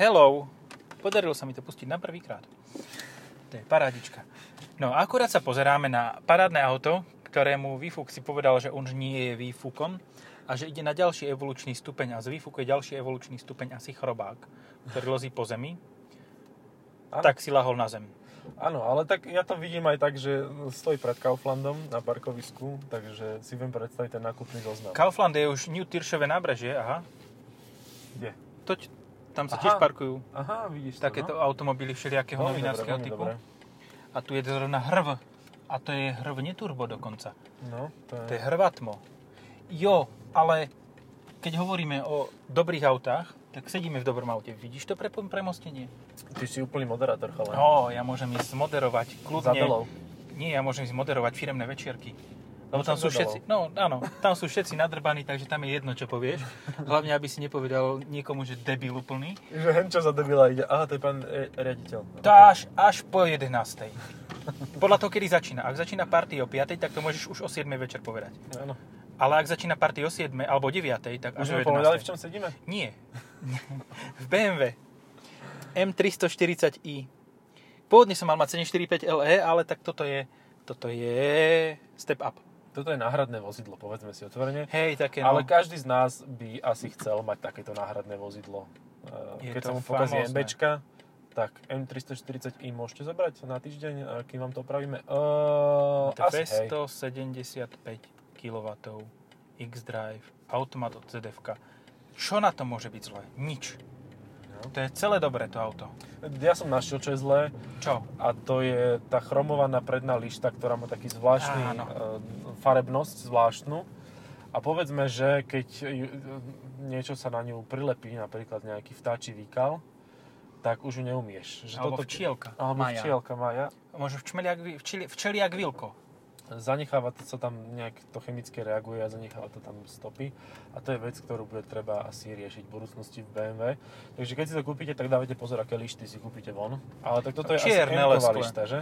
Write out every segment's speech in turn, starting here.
Hello. Podarilo sa mi to pustiť na prvýkrát. To je parádička. No, akurát sa pozeráme na parádne auto, ktorému výfuk si povedal, že už nie je výfukom a že ide na ďalší evolučný stupeň a z výfuku je ďalší evolučný stupeň asi chrobák, ktorý lozí po zemi. Áno. Tak si lahol na zem. Áno, ale tak ja to vidím aj tak, že stojí pred Kauflandom na parkovisku, takže si viem predstaviť ten nákupný zoznam. Kaufland je už New Tyršové nábrežie, aha. Kde? Toť, tam sa Aha. tiež parkujú Aha, vidíš to, takéto no? automobily všelijakého Veľmi novinárskeho dobre, typu. dobre. A tu je zrovna hrv. A to je hrv neturbo dokonca. No, to je... To je hrvatmo. Jo, ale keď hovoríme o dobrých autách, tak sedíme v dobrom aute. Vidíš to pre, premostenie? Ty si úplný moderátor, chalán. No, ja môžem ísť moderovať Za kľudne. Belou. Nie, ja môžem ísť moderovať firemné večierky. Lebo tam sú všetci, no áno, tam sú všetci nadrbaní, takže tam je jedno, čo povieš. Hlavne, aby si nepovedal niekomu, že debil úplný. Že hen čo za debila ide. Aha, to je pán e, riaditeľ. To až, až po 11. Podľa toho, kedy začína. Ak začína party o 5, tak to môžeš už o 7 večer povedať. Áno. Ale ak začína party o 7 alebo 9, tak Už o sme 11. povedali, v čom sedíme? Nie. v BMW. M340i. Pôvodne som mal mať 745 LE, ale tak toto je, toto je step up. Toto je náhradné vozidlo, povedzme si otvorene. Hej, také no. Ale každý z nás by asi chcel mať takéto náhradné vozidlo. Je Keď sa mu pokazí. MBčka, tak M340i môžete zobrať na týždeň, kým vám to opravíme. Uh, asi hej. 275 kW X-Drive, automat od ZF. Čo na to môže byť zle? Nič. No. To je celé dobré to auto. Ja som našiel, čo je zlé, Čo? a to je tá chromovaná predná lišta, ktorá má taký zvláštny Áno. eh, farebnosť zvláštnu. A povedzme, že keď niečo sa na ňu prilepí, napríklad nejaký vtáči výkal, tak už ju neumieš. Že Alebo včielka. Alebo Maja. včielka Maja. Môže včeliak, včeli, včeliak Vilko. Zanecháva to sa tam nejak to chemické reaguje a zanecháva to tam stopy. A to je vec, ktorú bude treba asi riešiť v budúcnosti v BMW. Takže keď si to kúpite, tak dávajte pozor, aké lišty si kúpite von. Ale tak toto je Čierne asi lišta, že?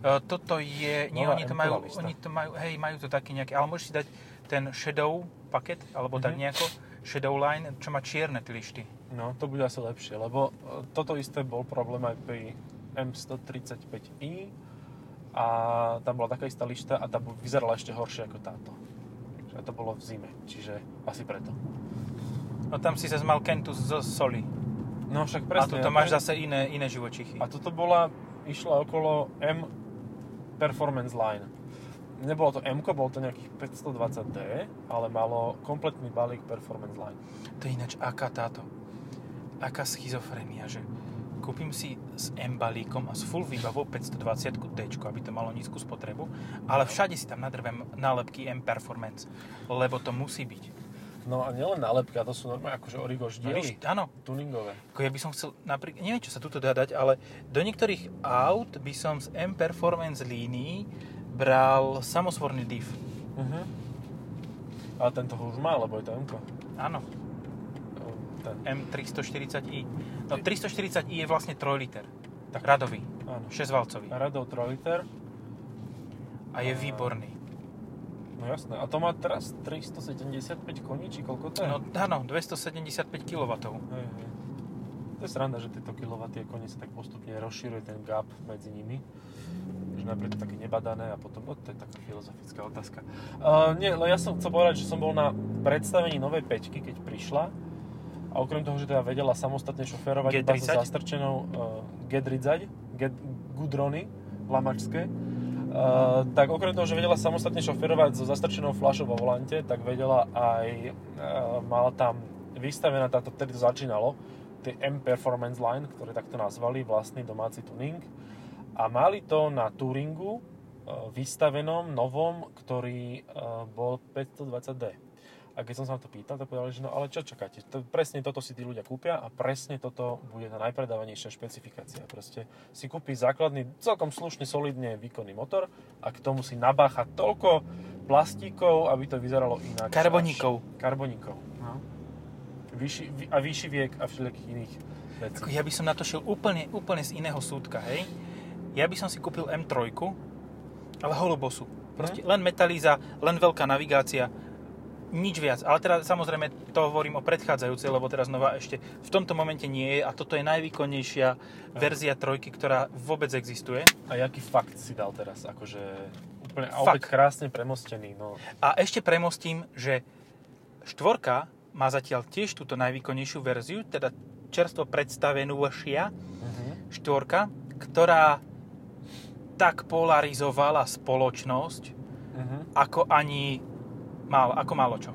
E, Toto je, nie, Nová oni to, majú, lista. oni to majú, hej, majú to taký nejaký, ale môžeš si dať ten shadow paket, alebo tak Mhm. nejako, shadow line, čo má čierne tie lišty. No, to bude asi lepšie, lebo e, toto isté bol problém aj pri M135i a tam bola taká istá lišta a tá vyzerala ešte horšie ako táto. A to bolo v zime, čiže asi preto. No tam si sa mal Kentus z soli. No však A presne. tu a máš to- zase iné, iné živočichy. A toto bola, išla okolo M Performance Line. Nebolo to M, bolo to nejakých 520D, ale malo kompletný balík Performance Line. To je ináč aká táto, aká schizofrenia, že kúpim si s M balíkom a s full výbavou 520 D, aby to malo nízku spotrebu, ale všade si tam nadrvem nálepky M Performance, lebo to musí byť. No a nielen nálepka, to sú normálne akože Origo No ždiely, už, áno, tuningové. ako ja by som chcel napríklad, neviem čo sa tuto dá dať, ale do niektorých aut by som z M Performance línií bral samosvorný div. Uh-huh. Ale tento ho už má, lebo je to. Áno, Ten, M340i. No 340i je vlastne 3 liter. Tak radový, áno. 6-valcový. Radov 3 liter. A je výborný. No jasné. A to má teraz 375 koní, či koľko to je? No áno, 275 kW. Hej, hej. To je sranda, že tieto kilowaty a kone sa tak postupne rozširuje ten gap medzi nimi. Že najprv to také nebadané a potom, no to je taká filozofická otázka. Uh, nie, no ja som chcel povedať, že som bol na predstavení novej peťky, keď prišla. A okrem toho, že teda vedela samostatne šoférovať iba so G30? zastrčenou uh, G30, G, Gudrony lamačské, Uh, tak okrem toho, že vedela samostatne šoferovať so zastrčenou fľašou vo volante, tak vedela aj, uh, mala tam vystavená táto, vtedy to začínalo, tie M Performance Line, ktoré takto nazvali, vlastný domáci tuning. A mali to na Touringu uh, vystavenom, novom, ktorý uh, bol 520D. A keď som sa na to pýtal, tak povedali, že no ale čo čakáte? To, presne toto si tí ľudia kúpia a presne toto bude tá najpredávanejšia špecifikácia. Proste si kúpi základný, celkom slušne, solidne výkonný motor a k tomu si nabácha toľko plastíkov, aby to vyzeralo inak. Karboníkov. Karboníkov. No. Vy- a vyšší viek a všelijakých iných vecí. Ako ja by som na to šiel úplne, úplne z iného súdka, hej. Ja by som si kúpil M3, ale holubosu. Proste len metalíza, len veľká navigácia. Nič viac. Ale teraz samozrejme to hovorím o predchádzajúcej, lebo teraz nová ešte v tomto momente nie je a toto je najvýkonnejšia verzia trojky, ktorá vôbec existuje. A jaký fakt si dal teraz? Akože úplne a opäť krásne premostený. No. A ešte premostím, že štvorka má zatiaľ tiež túto najvýkonnejšiu verziu, teda čerstvo predstavenú šia Uh-huh. štvorka, ktorá tak polarizovala spoločnosť, Uh-huh. ako ani málo, ako málo čo.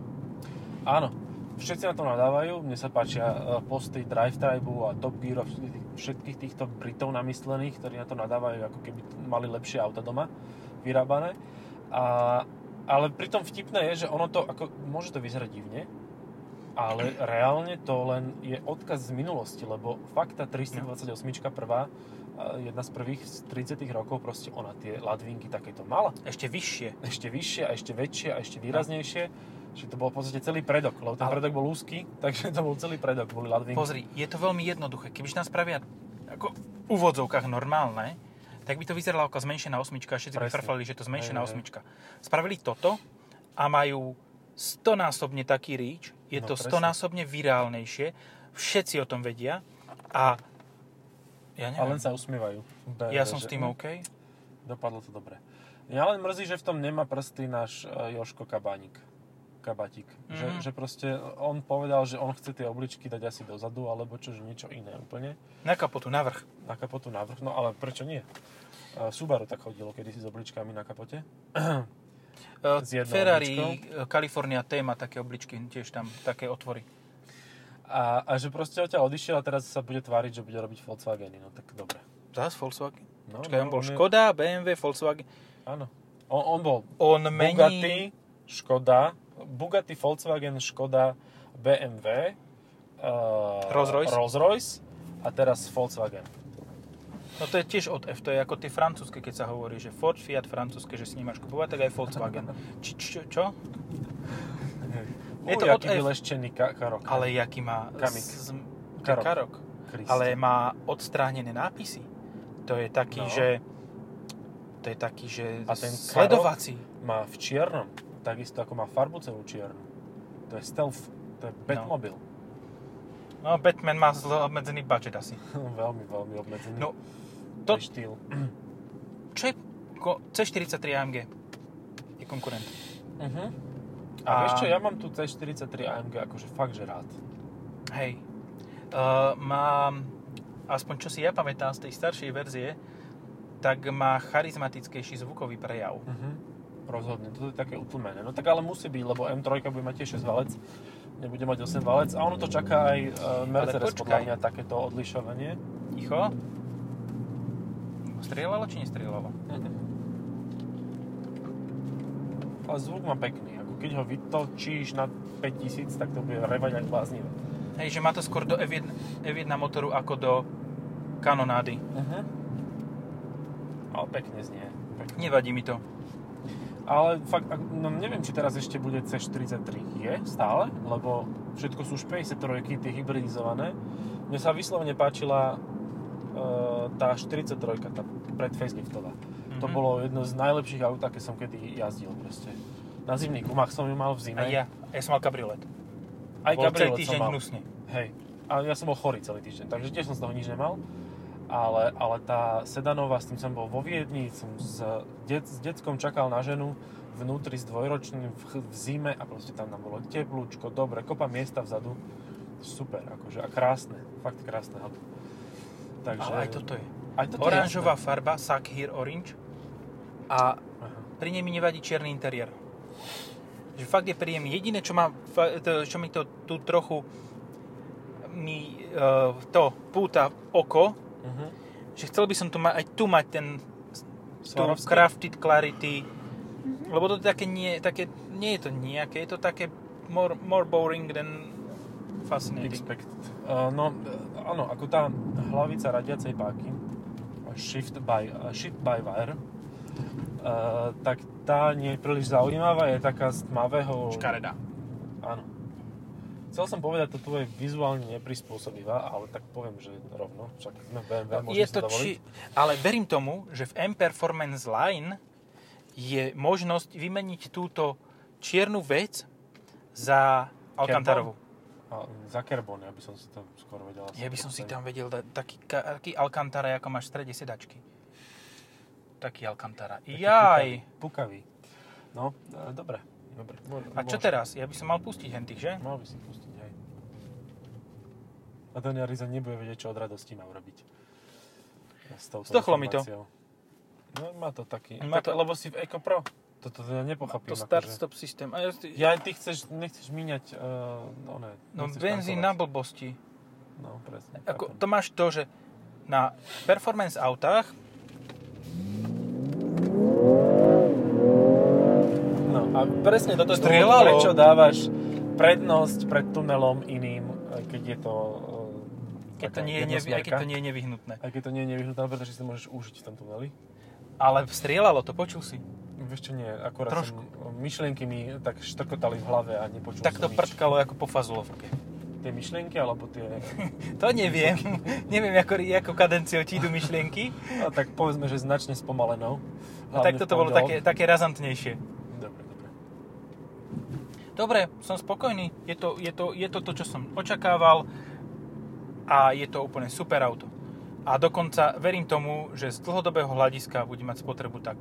Áno, všetci na to nadávajú. Mne sa páčia e, posty Drive Tribe a Top Gear všetkých, tých- všetkých týchto Britov namyslených, ktorí na to nadávajú, ako keby mali lepšie auta doma vyrábané. A, ale pritom vtipné je, že ono to, ako, môže to vyzerať divne, ale reálne to len je odkaz z minulosti, lebo fakt tá 328 prvá, jedna z prvých z 30 rokov, proste ona tie ladvinky takéto mala Ešte vyššie. ešte vyššie a ešte väčšie a ešte výraznejšie. Že to bol v podstate celý predok, lebo ten Ale- predok bol úzky, takže to bol celý predok, boli ladvinky. Pozri, je to veľmi jednoduché. Kebyže nám spravia ako v úvodzovkách normálne, tak by to vyzeralo ako zmenšená osmička a všetci by Presne. frflali, že to zmenšená Hej, hej. osmička. Spravili toto a majú stonásobne taký reach, je No, to presne. stonásobne virálnejšie, všetci o tom vedia a ja A neviem, len sa usmievajú. BMW, ja som s že- tým hm, OK. Dopadlo to dobre. Mňa len mrzí, že v tom nemá prsty náš e, Joško Kabánik. Kabatík. Že, Mhm. že proste on povedal, že on chce tie obličky dať asi dozadu, alebo čo, že niečo iné úplne. Na kapotu, na vrch. Na kapotu navrh. No ale prečo nie? E, Subaru tak chodilo kedysi s obličkami na kapote. Uh, S Ferrari, obličkou. California T má také obličky, tiež tam také otvory. A, a že proste odtiaľ odišiel a teraz sa bude tváriť, že bude robiť Volkswageny. No tak dobre. Zas Volkswagen? No, Počkaj, on bol je- Škoda, BMW, Volkswagen. Áno. On, on bol On mení... Bugatti, Škoda, Bugatti, Volkswagen, Škoda, BMW, uh, Rolls-Royce. Rolls-Royce a teraz Volkswagen. No to je tiež od F, to je ako tie francúzske, keď sa hovorí, že Ford, Fiat francúzske, že si nemáš kupovať, tak aj Volkswagen. Či, čo, čo? Je to od F. vyleštený ka- karok. Ale jaký má... Kamik. Z, Karok. karok. Ale má odstránené nápisy. To je taký, No. že... To je taký, že A ten sledovací. Má v čiernom, takisto ako má farbu celú čiernu. To je stealth, to je Batmobil. No, Batman má zle obmedzený budget asi. veľmi, veľmi obmedzený. No, to štýl. čo je ko- C43 AMG? Je konkurent. Uh-huh. A, A- vieš čo, ja mám tu C43 AMG akože fakt, že rád. Hej. Uh, mám, aspoň čo si ja pamätám z tej staršej verzie, tak má charizmatickejší zvukový prejav. Uh-huh. Rozhodne, toto je také utlmené. No tak ale musí byť, lebo M3 bude mať tiež 6 valec, nebude mať 8 valec a ono to čaká aj uh, Mercedes podľa mňa takéto odlišovanie. Ticho. Strieľalo či nestrieľalo? Mhm. Ale zvuk má pekný, keď ho vytočíš na 5000, tak to bude revať ako bláznivé. Hej, že má to skôr do F1, F1 motoru ako do kanonády. Uh-huh. Ale pekne znie. Pekne. Nevadí mi to. Ale fakt, ak- no neviem, či teraz ešte bude C43. Je stále? Lebo všetko sú už 53, tie hybridizované. Mne sa vyslovene páčila e, tá 43, tá pred faceliftová. To Mhm. bolo jedno z najlepších aut, aké som kedy jazdil proste. Na zimných gumách som ju mal v zime. A ja. Ja som mal kabriolet. Aj Bol celý kabriolet som týždeň mal. hnusne. Hej. A ja som bol chorý celý týždeň, takže tiež som z toho nič nemal. Ale, ale tá sedanová, s tým som bol vo Viedni, som s, det, s deckom čakal na ženu vnútri s dvojročným v, v zime a proste tam nám bolo teplúčko, dobre, kopa miesta vzadu. Super, akože a krásne, fakt krásne auto. Takže, Ale aj toto je. aj toto je Oranžová jasné. farba, Sack Here Orange. A Aha. pri nej mi nevadí čierny interiér. Že fakt je príjemný. Jediné, čo, má, čo mi to tu trochu mi uh, to púta oko, Uh-huh. že chcel by som tu ma, aj tu mať ten Swarovski? crafted clarity, lebo to je také nie, také, nie je to nejaké, je to také more, more boring than fascinating. Expected. Uh, no, e, áno, ako tá hlavica radiacej páky, shift by, uh, shift by wire, tak tá nie je príliš zaujímavá, je taká z tmavého... Škaredá. Áno. Chcel som povedať, to tu je vizuálne neprispôsobivá, ale tak poviem, že rovno, však sme v BMW, No, je to či, ale verím tomu, že v M-Performance Line je možnosť vymeniť túto čiernu vec za Alcantarovú. A za Kerbon, ja by som si to skoro vedel. Ja by som si tam vedel dať taký, taký Alcantara, ako máš v strede sedačky. Taký Alcantara. Taký Jaj! Pukavý. pukavý. No, e, dobre. dobre. A čo môže. teraz? Ja by som mal pustiť hentých, že? Mal by si pustiť, hej. A ten Jariza nebude vedieť, čo od radosti má urobiť. S touto Zdochlo mi to. No, má to taký. Má to- lebo si v Eco Pro. Toto ja nepochopím. To start-stop akože. systém. A ja, Ja, ty chceš, nechceš míňať, uh, no ne. no benzín na blbosti. No, presne. Ako, chápem. to máš to, že na performance autách a presne toto je Strieľalo. dôvod, prečo dávaš prednosť pred tunelom iným, aj keď je to... eh, keď to, nie je aj keď to nie je nevyhnutné. Aj keď to nie je nevyhnutné, pretože si to môžeš užiť v tom tuneli. Ale strieľalo to, počul si. Vieš čo, nie, akorát Trošku. som, myšlienky mi tak štrkotali v hlave a nepočul Tak to nič. prtkalo ako po fazulovke. Tie myšlienky, alebo tie... To neviem. neviem, ako, ako kadenciou ti idú myšlienky. No, tak povedzme, že značne spomalenou. A tak toto bolo také, také razantnejšie. Dobre, som spokojný. Je to, je, to, je to to, čo som očakával a je to úplne super auto. A dokonca verím tomu, že z dlhodobého hľadiska bude mať spotrebu tak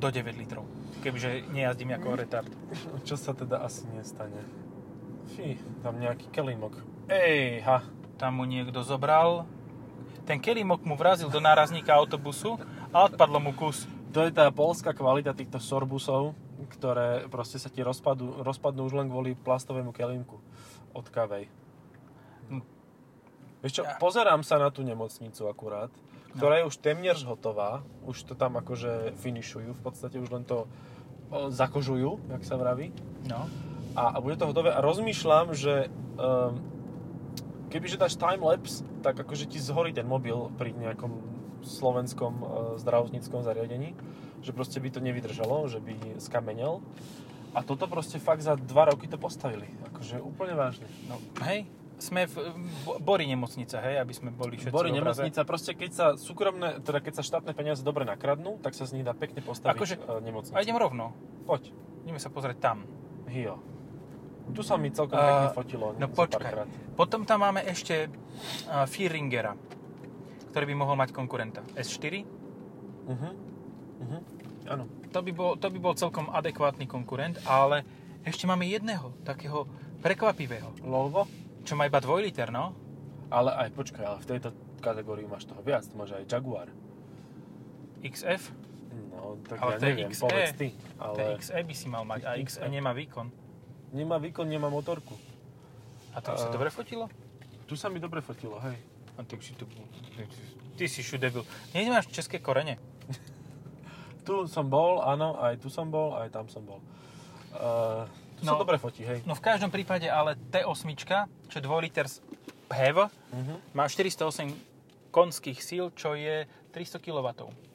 do 9 litrov. Kebyže nejazdím ako retard. Čo sa teda asi nestane? Fí, tam nejaký kelímok. Ej, ha. Tam mu niekto zobral. Ten kelímok mu vrazil do nárazníka autobusu a odpadlo mu kus. To je tá polská kvalita týchto sorbusov, ktoré proste sa ti rozpadú, rozpadnú už len kvôli plastovému kelímku od kavej. Hm. Vieš čo, pozerám sa na tú nemocnicu akurát, ktorá je už témnež hotová, už to tam akože finišujú, v podstate už len to zakožujú, jak sa vraví. No. A, a bude to hotové a rozmýšľam, že um, kebyže dáš timelapse, tak akože ti zhorí ten mobil pri nejakom slovenskom uh, zdravotníckom zariadení, že proste by to nevydržalo, že by skamenel. A toto proste fakt za dva roky to postavili. Akože úplne vážne. no. Hej, sme v Bo- Bory nemocnica, hej, aby sme boli všetci Bory nemocnica, proste keď sa súkromné, teda keď sa štátne peniaze dobre nakradnú, tak sa z nich dá pekne postaviť Akože- uh, nemocnicu. A idem rovno. Poď. Ideme sa pozrieť tam. Hio. Tu sa mi celkom pekne fotilo. No počkaj. Potom tam máme ešte uh, Vierringera, ktorý by mohol mať konkurenta. S4. Mhm. Mhm. Áno. To by, bol, to by bol celkom adekvátny konkurent, ale ešte máme jedného, takého prekvapivého, Volvo? čo má iba 2 liter, no? Ale aj, počkaj, ale v tejto kategórii máš toho viac, to máš aj Jaguar. XF, No, tak Ale ja to je neviem, XE. povedz ty. ale... XE by si mal mať a XE XE. nemá výkon. nemá výkon, nemá motorku. A to sa A- dobre fotilo? Tu sa mi dobre fotilo, hej. A ty si tu... Ty si šudebil. Nie máš české korene? Tu som bol, áno, aj tu som bol, aj tam som bol. Uh, tu No. sa dobre fotí, hej. No v každom prípade ale T8, čo je 2 liter PHEV, Mhm. má 408 konských síl, čo je 300 kW.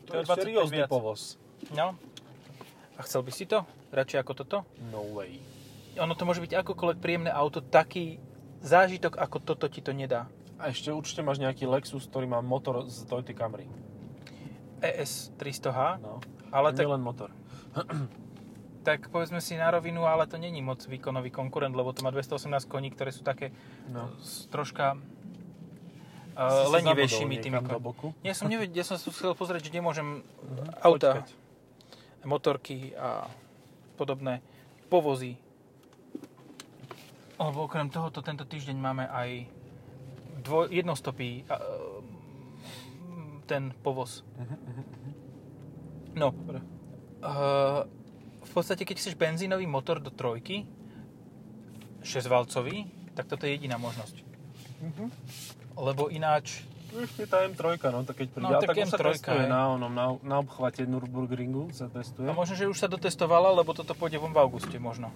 To je seriózny povoz. No. A chcel by si to? Radšej ako toto? No way. Ono to môže byť akokoľvek príjemné auto, taký zážitok ako toto ti to nedá. A ešte určite máš nejaký Lexus, ktorý má motor z Toyota Camry. ES 300H, No. Ale tak, len motor. tak povedzme si na rovinu, ale to není moc výkonový konkurent, lebo to má 218 koní, ktoré sú také No. s troška uh, lenivejšími tými boku. Ja som nevedel, ja som chcel pozrieť, že nemôžem Mhm, auta, počkať. motorky a podobné povozy. Lebo okrem tohoto tento týždeň máme aj dvoj, jednostopý mm, ten povoz. Mhm, mhm. No, Dobre. uh, v podstate keď chceš benzínový motor do trojky, 6-valcový, tak toto je jediná možnosť. Mhm. Lebo ináč, Ešte tá M3, no tak keď príde, No, tak tak už sa M3, testuje na, onom, na, na obchvate Nürburgringu sa testuje. a možno, že už sa dotestovala, lebo toto pôjde von v auguste možno.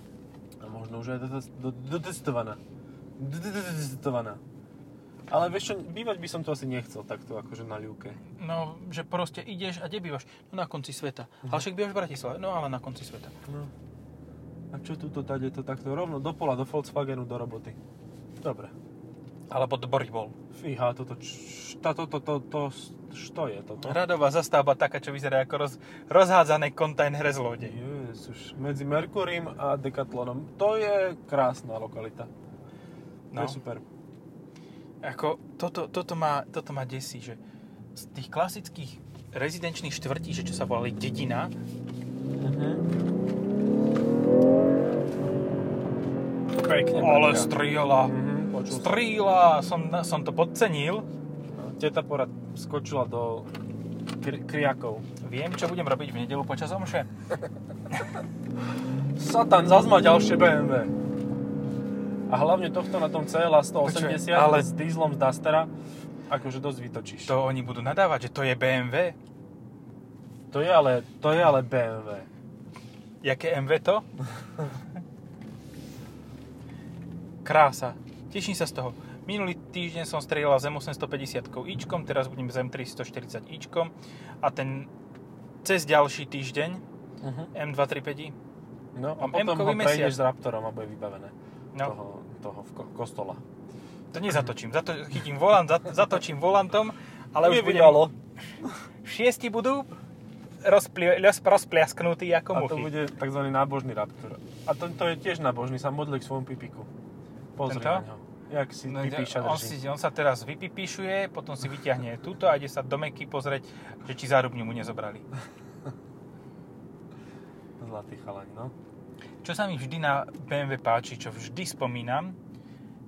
A možno už do- dotestovaná. Dotestovaná. Ale vieš čo, bývať by som tu asi nechcel takto akože na ľúke. No, že proste ideš a kde bývaš? No na konci sveta. Ale však bývaš v Bratislave. No ale na konci sveta. No. A čo tuto tade to takto rovno do pola, do Volkswagenu, do roboty. Dobre. Alebo do Boribol. Fíha, toto, č, tá, to, to, to, to, čo je toto? Radová zastavba taká, čo vyzerá ako roz, rozhádzané kontajnere z lode. Ježiš. Medzi Merkurím a Decathlonom. To je krásna lokalita. To No. je super. Ako, toto, toto, má, toto má desí, že z tých klasických rezidenčných štvrtí, že čo sa volali dedina, pekne, ale strieľa. Mhm, počul som. Som, to podcenil. Teta porad skočila do kri- kriakov. Viem, čo budem robiť v nedelu počas omše. Satan, zas má ďalšie BMW. A hlavne tohto na tom CLA 180, Počkaj, ale s dízlom z Dustera, akože dosť vytočíš. To oni budú nadávať, že to je BMW. To je ale, to je ale BMW. Jaké MV to? Krása. Teším sa z toho. Minulý týždeň som strieľal s M850 ičkom, teraz budem s M340 ičkom a ten cez ďalší týždeň Uh-huh. M235i. No a potom ho mesiac. prejdeš s Raptorom a bude vybavené. No. Toho, toho v ko- kostola. To nezatočím. Zato, chytím volant, zat, zatočím volantom, ale už budem... Nevydalo. Šiesti budú rozpli, roz, rozpliasknutí ako A to muchy. bude tzv. nábožný Raptor. A tento je tiež nábožný, sa modlí k svojmu pipiku. Pozri Tento? na ňo. Jak si No, pipíša on, drží. si, on sa teraz vypipíšuje, potom si vyťahne túto a ide sa do Meky pozrieť, že či zárubňu mu nezobrali. Zlatý chalaň, no. Čo sa mi vždy na BMW páči, čo vždy spomínam,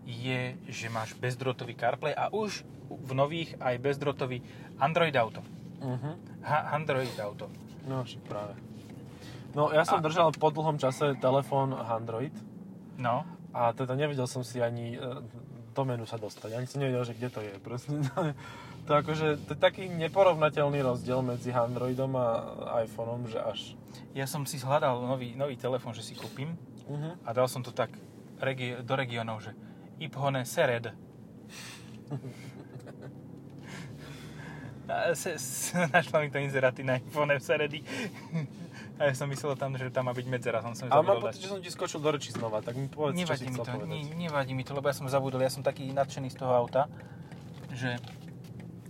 je, že máš bezdrotový CarPlay a už v nových aj bezdrotový Android Auto. Uh-huh. Ha, Android Auto. No, však práve. No, ja som A- držal po dlhom čase telefón Android No, a teda nevedel som si ani e, do menu sa dostať. Ani som nevedel, že kde to je. Proste, to, akože, to je taký neporovnateľný rozdiel medzi Androidom a iPhoneom, že až... ja som si hľadal nový, nový telefón, že si kúpim Uh-huh. a dal som to tak regi- do regionov, že Iphone Sered. Našla mi to inzeráty na iPhone Seredy. A ja som myslel tam, že tam má byť medzera, som som Ale mám pocit, že som ti skočil do reči znova, tak mi povedz, čo Nevadí si mi to, povedať. ne, nevadí mi to, lebo ja som zabudol, ja som taký nadšený z toho auta, že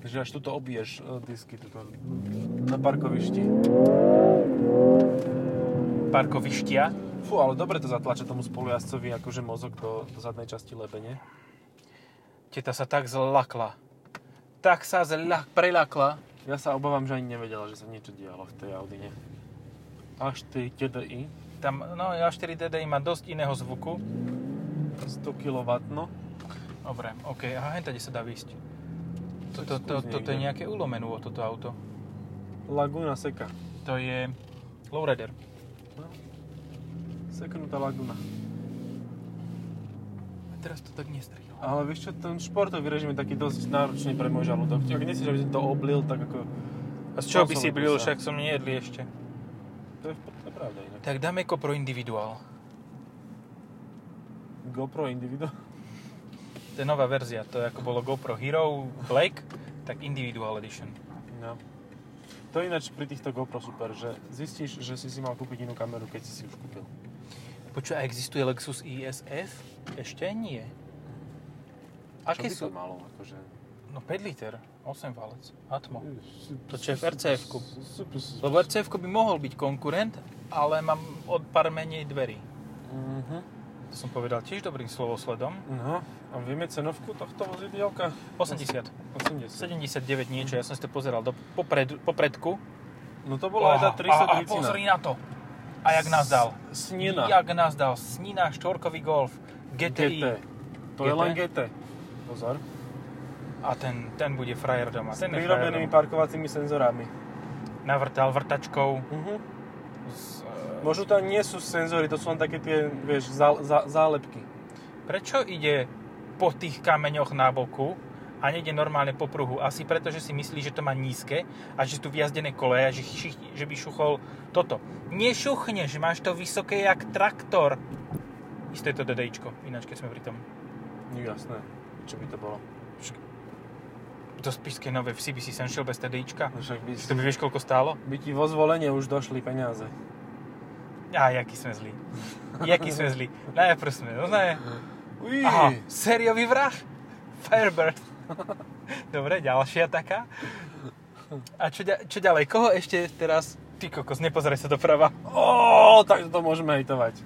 Že až tuto obiješ e, disky tuto, na parkovišti. parkovištia, Fú, ale dobre to zatlača tomu spolujazcovi akože mozog do, do zadnej časti lebene. teta sa tak zlakla. Tak sa zľak, prelakla. Ja sa obávam, že ani nevedela, že sa niečo dialo v tej Audine. Až ty TDI, Tam, no, A4 DDI má dosť iného zvuku. 100 kW. Dobre, OK, a hentade sa dá výjsť. Toto, to, skús toto je nejaké ulomenú toto auto. Laguna seka. To je lowrider. No. Seknutá laguna. A teraz to tak nestrihlo. Ale vieš čo, ten športový režim je taký dosť náročný pre môj žalúdok. Ak nechceš, aby som to oblil, tak ako... A z čoho by si blil, však som nejedli ešte. To je, to je pravda inak. Tak dáme Pro individuál. GoPro Individual. To je nová verzia, to je ako bolo GoPro Hero Black, tak Individual Edition. No. To je ináč pri týchto GoPro super, že zistíš, že si si mal kúpiť inú kameru, keď si si už kúpil. Počuj, a existuje Lexus ISF? Ešte nie. Aké Čo by sú? to malo? Akože... No 5 liter, 8 valec, Atmo. To čo je v super. Lebo rcf by mohol byť konkurent, ale mám od pár menej dverí. Mhm. To som povedal tiež dobrým slovosledom. No, a vieme cenovku tohto vozidielka? 80. 80. 79 niečo, ja som si to pozeral do popred, popredku. No to bola aj tá a, a 330. pozri na to. A jak nás dal? Snina. Jak nás dal? Snina, štvorkový Golf, GTI. GT. To je GT? len GT. Pozor. A ten, ten bude frajer doma. S Ten prirobenými parkovacími senzorami. Navrtal vrtačkou. Mhm. Z, Možno tam nie sú senzory, to sú len také tie, vieš, zá, zá, zálepky. prečo ide po tých kameňoch na boku a nejde normálne po pruhu? Asi preto, že si myslí, že to má nízke a že sú tu vyjazdené koleje, že, šich- že by šuchol toto. Nešuchneš, máš to vysoké jak traktor. Isté je to DDIčko, ináč keď sme pri tom. Jasné. Čo by to bolo? Do spišskej nové v CBC sem šiel bez TDIčka. No Však by, Že to by vieš, koľko stálo? by ti vo zvolenie už došli peniaze. Á, jaký sme zlí. Jaký sme zlí. Najprv sme, no ne. Aha, sériový vrah? Firebird. Dobre, ďalšia taká. A čo, čo ďalej? Koho ešte teraz Ty kokos, nepozeraj sa doprava. Ó, tak to môžeme hejtovať.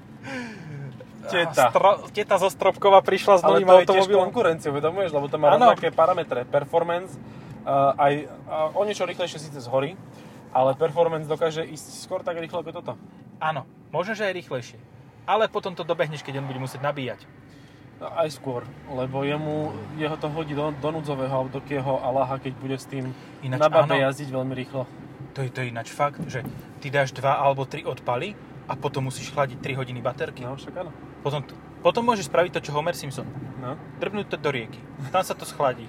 Teta. Stro, teta zo Stropkova prišla s Ale novým to je tiež automobilom. konkurenciu, vedomuješ, lebo to má Áno. rovnaké parametre. Performance, uh, aj uh, o niečo rýchlejšie síce zhorí, ale performance dokáže ísť skôr tak rýchlo ako toto. Áno, možno, že aj rýchlejšie. Ale potom to dobehneš, keď on bude musieť nabíjať. No, aj skôr, lebo jemu, jeho to hodí do, do núdzového alebo do kého Alaha, keď bude s tým Ináč na babe áno. jazdiť veľmi rýchlo. To je to je ináč fakt, že ty dáš 2 alebo 3 odpaly a potom musíš chladiť 3 hodiny baterky. No, však áno. Potom, potom môžeš spraviť to, čo Homer Simpson. No. Drbnúť to do rieky. Tam sa to schladí.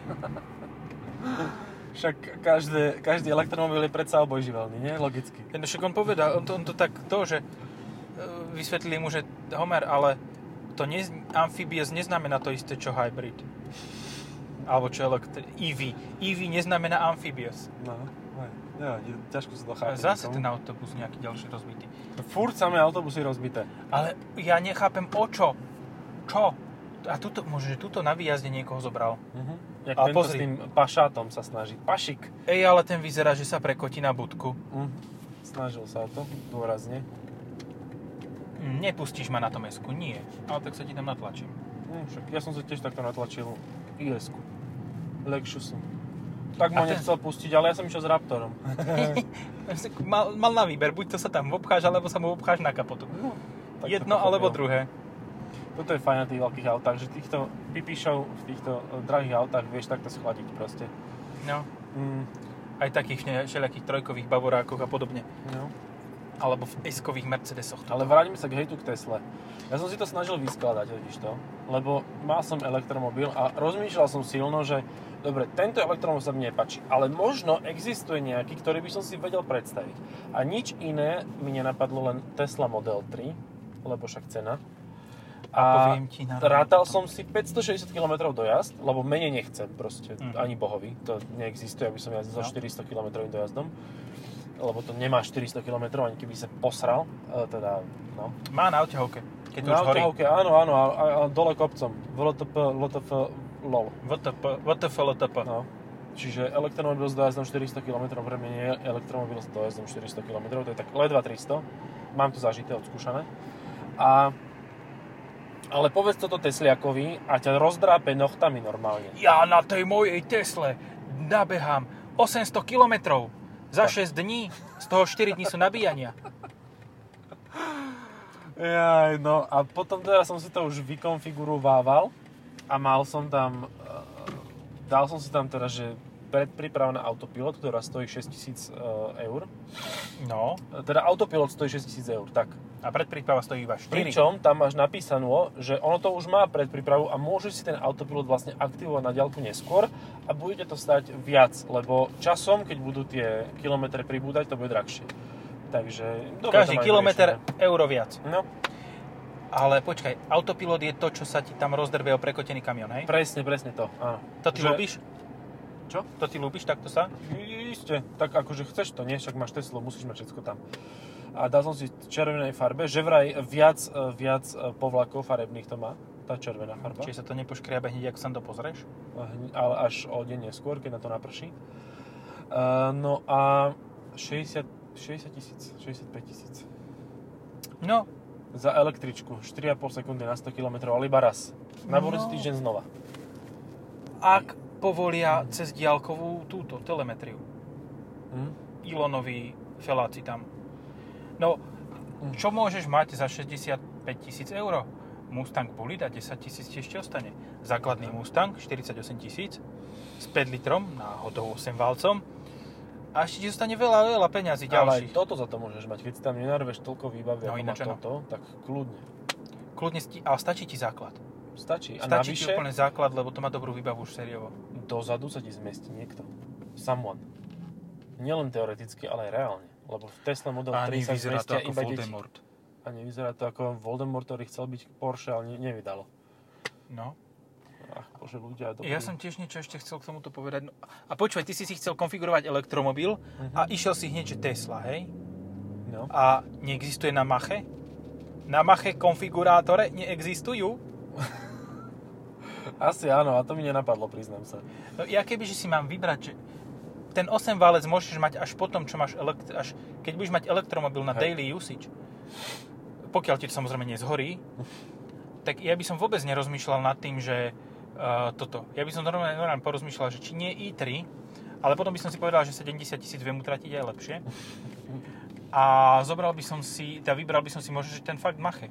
Však každé, každý elektromobil je predsa obojživelný, nie? Logicky. No však on povedal, on to, on to tak to, že e, vysvetlili mu, že Homer, ale to nez, amphibious neznamená to isté, čo hybrid. Alebo čo elektri- EV. EV neznamená amphibious. No, aj, nevadí, ťažko sa to chápe. Zase niekomu. ten autobus nejaký ďalší rozbitý. Furt samé autobusy rozbité. Ale ja nechápem o čo. Čo? A tuto, môže, že tuto na výjazde niekoho zobral. Uh-huh. Jak tento pozri. s tým pašátom sa snaží. Pašik. Ej, ale ten vyzerá, že sa prekotí na budku. Uh, snažil sa o to, dôrazne. Nepustíš ma na tom esku, nie. Ale tak sa ti tam natlačím. Uh, však ja som sa tiež takto natlačil IS-ku. Lexusu. Tak ma nechcel pustiť, ale ja som išiel s Raptorom. mal, mal na výber, buď to sa tam obcháš, alebo sa mu obcháš na kapotu. No, Jedno alebo druhé. Toto je fajn na tých veľkých autách, že týchto pipišov v týchto eh, drahých autách vieš takto schladiť proste. No. Mm, Aj takých všelijakých trojkových bavorákoch a podobne. no. Alebo v S-kových Mercedesoch. Ale vráťme sa k hejtu k Tesle. Ja som si to snažil vyskladať, totiž to, lebo mal som elektromobil a rozmýšľal som silno, že dobre, tento elektromobil sa mne nepáči, ale možno existuje nejaký, ktorý by som si vedel predstaviť. A nič iné mi nenapadlo, len Tesla Model 3, lebo však cena. A ti na rátal som si 560 km dojazd, lebo menej nechcem proste, Mhm. ani bohovi. To neexistuje, aby som jazdil No. 400 km dojazdom. Lebo to nemá 400 km, ani keby sa posral. E, teda, no. Má na odťahovke, keď Na už horí. autohovke, áno, áno, a, a, a dole kopcom. VLTP, LTF, LOL. VTP, VTF, LTP. No. Čiže elektromobil s dojazdom 400 km pre mňa nie je elektromobil s dojazdom 400 km, to je tak ledva 300. Mám to zažité, odskúšané. A ale povedz toto Tesliakovi a ťa rozdrápe nochtami normálne. Ja na tej mojej Tesle nabehám 800 km za Tak. 6 dní, z toho 4 dní sú nabíjania. Jaj, no a potom teda som si to už vykonfigurovával a mal som tam, eh, dal som si tam teda, že predpríprava na autopilot, ktorá stojí 6000 eh, eur. No, Teda autopilot stojí 6000 eur, tak. A predpríprava stojí iba 4. Pričom tam máš napísanú, že ono to už má predprípravu a môžeš si ten autopilot vlastne aktivovať na diaľku neskôr a bude to stať viac, lebo časom, keď budú tie kilometre pribúdať, to bude drahšie. Takže... dobre Každý kilometr euro viac. No, Ale počkaj, autopilot je to, čo sa ti tam rozdrve o prekotený kamion, hej? presne, presne to, áno. To ty Že- ľúbiš? Čo? To ty ľúbiš takto sa? Isté, tak akože chceš to, nie? Však máš Teslu, musíš mať všetko tam. A dal som si červenej farbe, že vraj viac, e, viac e, povlakov farebných to má, tá červená farba. Čiže sa to nepoškriabe hneď, ak sa to pozrieš? Hne- ale až o deň neskôr, keď na to naprší. Uh, no a 60, 60 tisíc, 65 tisíc. No, Za električku, 4,5 sekundy na 100 km, ale iba raz. Na budúci No. týždeň znova. ak povolia cez diálkovú túto telemetriu. Hm? Ilonoví feláci tam. No, čo môžeš mať za 65 tisíc eur? Mustang Bullet a 10 tisíc ti ešte ostane. Základný Mustang 48 tisíc s 5 litrom náhodou 8 valcom a ešte ti zostane veľa, veľa peňazí Ale ďalších. toto za to môžeš mať. Keď si tam nenarveš toľko výbavy, No, ako má toto, tak kľudne. Kľudne, sti- ale stačí ti základ. Stačí. A Stačí ti navyše, úplne základ, lebo to má dobrú výbavu už sériovo. dozadu sa ti zmestí niekto. Someone. Nielen teoreticky, ale aj reálne. Lebo v Tesla Model A 3 sa zmestia iba deti. Voldemort. A nevyzerá to ako Voldemort, ktorý chcel byť Porsche, ale ne- nevydalo. No. Ach, bože, ľudia, dobrý. Ja som tiež niečo ešte chcel k tomuto povedať. No, a počúvaj, ty si si chcel konfigurovať elektromobil a išiel si hneď, že Tesla, hej? No. A neexistuje na Mache? Na Mache konfigurátore neexistujú? Asi áno, a to mi nenapadlo, priznám sa. No, ja keby, že si mám vybrať, že ten 8 válec môžeš mať až potom, čo máš elekt- až keď budeš mať elektromobil na Hej. daily usage. Pokiaľ ti to samozrejme nezhorí, tak ja by som vôbec nerozmýšľal nad tým, že uh, toto. Ja by som normálne, normálne porozmýšľal, že či nie i3, ale potom by som si povedal, že 70 tisíc viem utratiť aj lepšie. A zobral by som si, teda vybral by som si možno, že ten fakt Mache.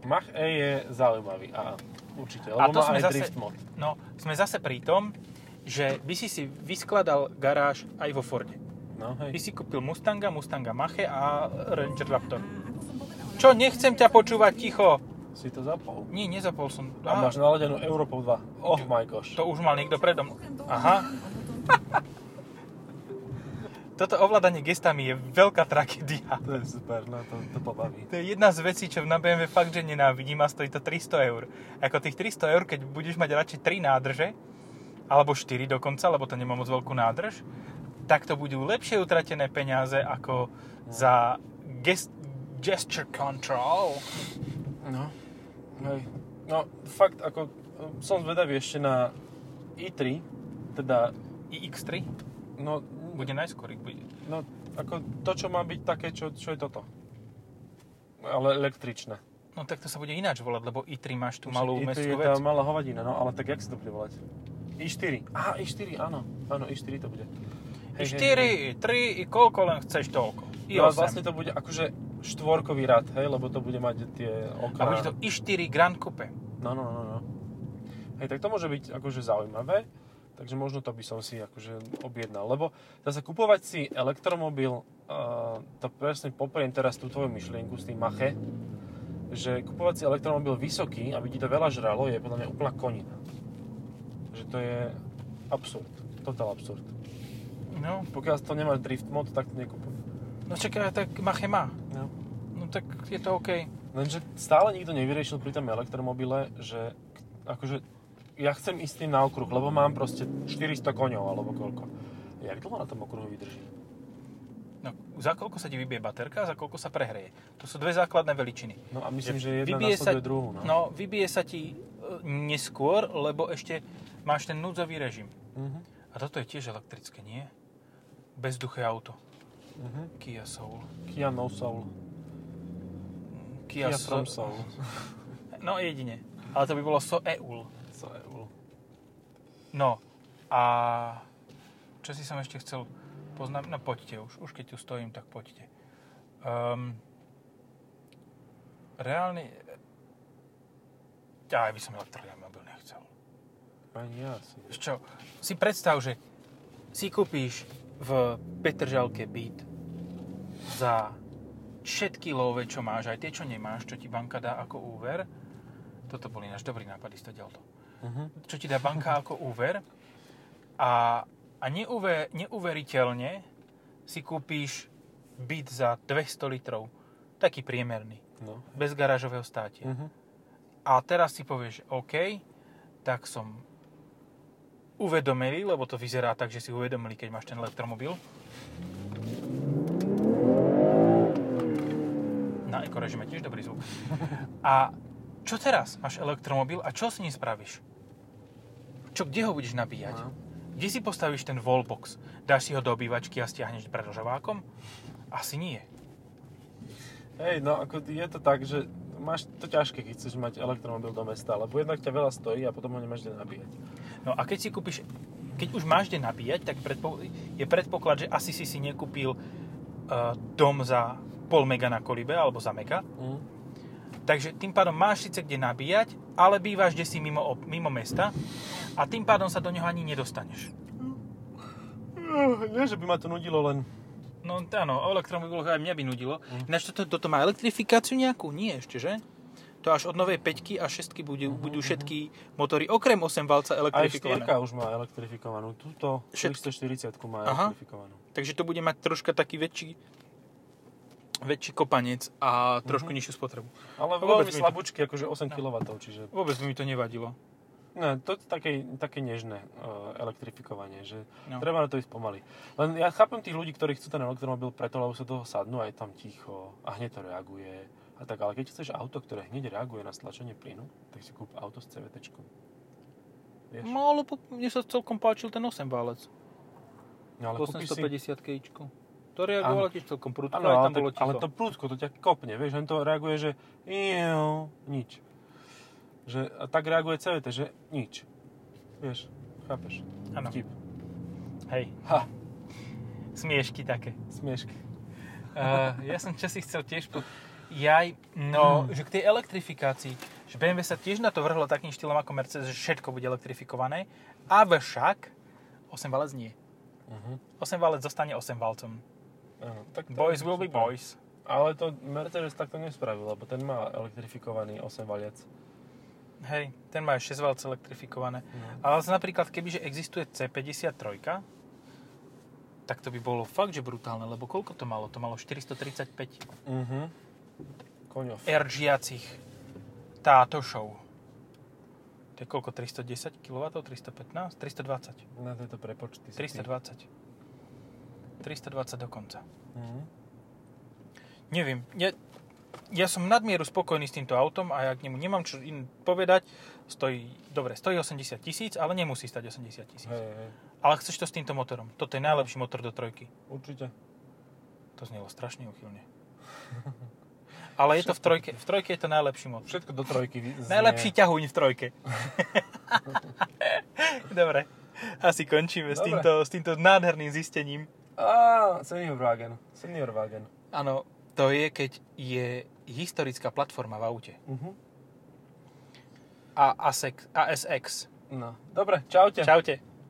Mach E je zaujímavý, a určite, A lebo to má sme aj zase- drift mod. No, sme zase pri tom, že by si si vyskladal garáž aj vo Forde. No, By hej. si kúpil Mustanga, Mustanga Mache a Ranger Raptor. Čo, nechcem ťa počúvať ticho. Si to zapol. Nie, nezapol som. A Á, máš naladenú Europou 2. Oh my gosh. to už mal niekto predo mnou. Aha. Toto ovládanie gestami je veľká tragédia. To je super, no to, to pobaví. To je jedna z vecí, čo na BMW fakt, že nenávidím a stojí to 300 eur. Ako tých 300 eur, keď budeš mať radšej 3 nádrže, alebo 4 dokonca, lebo to nemá moc veľkú nádrž, tak to budú lepšie utratené peniaze ako za gest, gesture control. No. Hej. No, fakt, ako som zvedavý ešte na i3, teda, iX3 no, bude najskôr. Bude. no, ako to, čo má byť také, čo, čo je toto. Ale električné. No tak to sa bude ináč volať, lebo i3 máš tú malú I3 mestskú je vec. tá malá hovadina, no, ale tak jak sa to bude volať? I4. Aha, i4, áno. Áno, i4 to bude. I 4, i 3, i koľko len chceš toľko. I No, a 8. vlastne to bude akože štvorkový rad, hej, lebo to bude mať tie A okná. bude to i4 Grand Coupe. No, no, no, no. Hej, tak to môže byť akože zaujímavé, takže možno to by som si akože objednal, lebo zase kupovať si elektromobil, uh, to presne popriem teraz tú tvoju myšlienku s tým Mache, že kupovať si elektromobil vysoký, aby ti to veľa žralo, je podľa mňa úplná konina. To je absurd, total absurd. No, Pokiaľ to nemáš drift mod, tak to nekupuj. no čakaj, tak Mache má. No. No tak je to OK. Lenže stále nikto nevyriešil pri tom elektromobile, že akože ja chcem ísť tým na okruh, lebo mám proste 400 koňov alebo koľko. Jak dlho na tom okruhu vydrží? No, za koľko sa ti vybije baterka a za koľko sa prehreje. To sú dve základné veličiny. No a myslím, Že že jedna vybije sa- druhú. No. No, vybije sa ti e, neskôr, lebo ešte máš ten núdzový režim. Uh-huh. A toto je tiež elektrické, nie? Bezduché auto. Uh-huh. Kia Soul. Kia No Soul. Kia, Kia Soul. Soul. No jedine. Ale to by bolo So Eul. Soul. No a čo si som ešte chcel poznám, no poďte už, už keď tu stojím, tak poďte. Um, reálne, ja by som elektromobil nechcel. Ani ja si. Čo, si predstav, že si kúpíš v Petržalke byt za všetky love, čo máš, aj tie, čo nemáš, čo ti banka dá ako úver. Toto bol ináč dobrý nápad, isto to. Uh-huh. Čo ti dá banka ako úver a, a neuver, neuveriteľne si kúpíš byt za 200 litrov. Taký priemerný, No. bez garážového státia. Uh-huh. A teraz si povieš, OK, tak som uvedomili, lebo to vyzerá tak, že si uvedomili, keď máš ten elektromobil. Na ekorežime tiež dobrý zvuk. A čo teraz? Máš elektromobil a čo s ním spravíš? Čo, kde ho budeš nabíjať? No. Kde si postavíš ten wallbox? Dáš si ho do obývačky a stiahneš predožovákom? Asi nie. Hej, no ako je to tak, že máš to ťažké, keď chceš mať elektromobil do mesta, lebo jednak ťa veľa stojí a potom ho nemáš kde nabíjať. No a keď si kúpiš, keď už máš kde nabíjať, tak predpo, je predpoklad, že asi si si nekúpil uh, dom za pol mega na kolibe alebo za mega. Uh-huh. Takže tým pádom máš síce kde nabíjať, ale bývaš kde si mimo, mimo mesta a tým pádom sa do neho ani nedostaneš. Nie, že by ma to nudilo len No áno, o elektromobiloch aj mňa by nudilo. Mm. Ináč toto, toto má elektrifikáciu nejakú? Nie ešte, že? To až od novej 5 a 6 budú, Mhm, budú všetky motory okrem 8 valca Aj elektrifikované. štyrka už má elektrifikovanú. Všetky. 440 má Aha. elektrifikovanú. Takže to bude mať troška taký väčší väčší kopanec a trošku Mhm. nižšiu spotrebu. Ale No veľmi mi to- slabúčky, akože 8 No. kW, čiže... Vôbec mi to nevadilo. Ne, to je také, také nežné uh, elektrifikovanie, že No. treba na to ísť pomaly. Len ja chápem tých ľudí, ktorí chcú ten elektromobil preto, lebo sa toho sadnú a je tam ticho a hneď to reaguje a tak, ale keď chceš auto, ktoré hneď reaguje na stlačenie plynu, tak si kúp auto s CVT. Vieš? No, ale mne sa celkom páčil ten 8 válec. No, ale kúpiš si... 850 kejčku. To reagovalo tiež celkom prudko, Áno, aj ale, tam bolo tak, ticho. ale to prúdko, to ťa kopne, vieš, len to reaguje, že iu, nič. Že, a tak reaguje CVT, že nič. Vieš, chápeš? Áno. Vtip. Hej, Ha, smiešky také. smiešky. Uh, ja som čo si chcel tiež... Po... Jaj, no, Mm. že k tej elektrifikácii, že BMW sa tiež na to vrhlo takým štýlom ako Mercedes, že všetko bude elektrifikované, avšak 8 valec nie. Uh-huh. 8 valec zostane 8 valcom. Áno, tak to Boys will be boys. Ale to Mercedes takto nespravil, lebo ten má elektrifikovaný 8 valiec. Hej, ten má 6 valc elektrifikované. No. Ale napríklad, kebyže existuje C53, tak to by bolo fakt, že brutálne, lebo koľko to malo? To malo 435 Uh-huh. Koňov. RGiacich táto show. To je koľko? 310 kW? 315? 320. Na tieto prepočty. si ty. 320. 320 dokonca. Mhm. Neviem, ja, ja som nadmieru spokojný s týmto autom a ja k nemu nemám čo in povedať. Stojí, dobre, stojí 80 tisíc, ale nemusí stať 80 tisíc. Hej, hej. Ale chceš to s týmto motorom. Toto je najlepší motor do trojky. Určite. To znelo strašne uchylne. Ale je to v trojke. V trojke je to najlepší motor. Všetko do trojky znie. Najlepší ťahuň v trojke. Dobre. Asi končíme s týmto, s týmto nádherným zistením. Á, senior wagen. Senior wagen. Áno, to je, keď je historická platforma v aute. Uh-huh. A. ASX. No, dobre, čaute. Čaute.